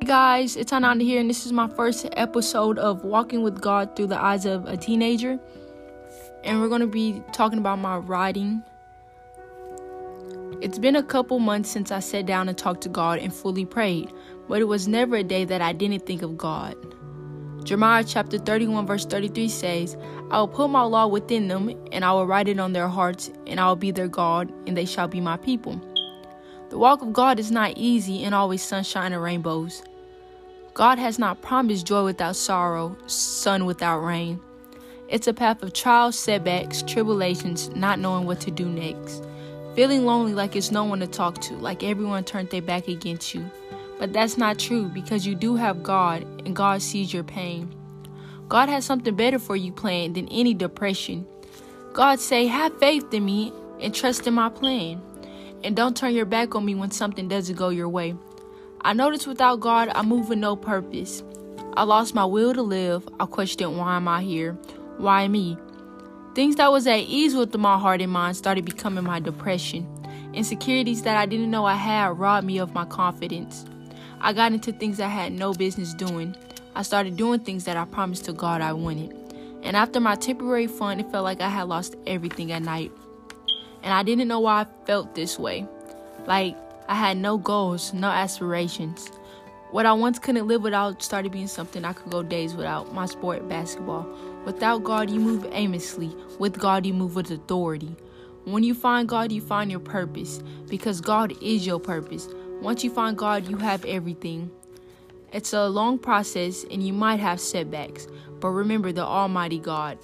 guys, it's Ananda here, and this is my first episode of Walking with God through the eyes of a teenager. And we're going to be talking about my writing. It's been a couple months since I sat down and talked to God and fully prayed, but it was never a day that I didn't think of God. Jeremiah chapter 31, verse 33 says, I will put my law within them, and I will write it on their hearts, and I will be their God, and they shall be my people. The walk of God is not easy and always sunshine and rainbows. God has not promised joy without sorrow, sun without rain. It's a path of trials, setbacks, tribulations, not knowing what to do next. Feeling lonely like it's no one to talk to, like everyone turned their back against you. But that's not true because you do have God and God sees your pain. God has something better for you planned than any depression. God say, "Have faith in me and trust in my plan." And don't turn your back on me when something doesn't go your way. I noticed without God, I move with no purpose. I lost my will to live. I questioned why am I here? Why me? Things that was at ease with my heart and mind started becoming my depression. Insecurities that I didn't know I had robbed me of my confidence. I got into things I had no business doing. I started doing things that I promised to God I wanted. And after my temporary fun, it felt like I had lost everything at night and I didn't know why I felt this way. Like, I had no goals, no aspirations. What I once couldn't live without started being something I could go days without my sport, basketball. Without God, you move aimlessly. With God, you move with authority. When you find God, you find your purpose because God is your purpose. Once you find God, you have everything. It's a long process and you might have setbacks, but remember the Almighty God.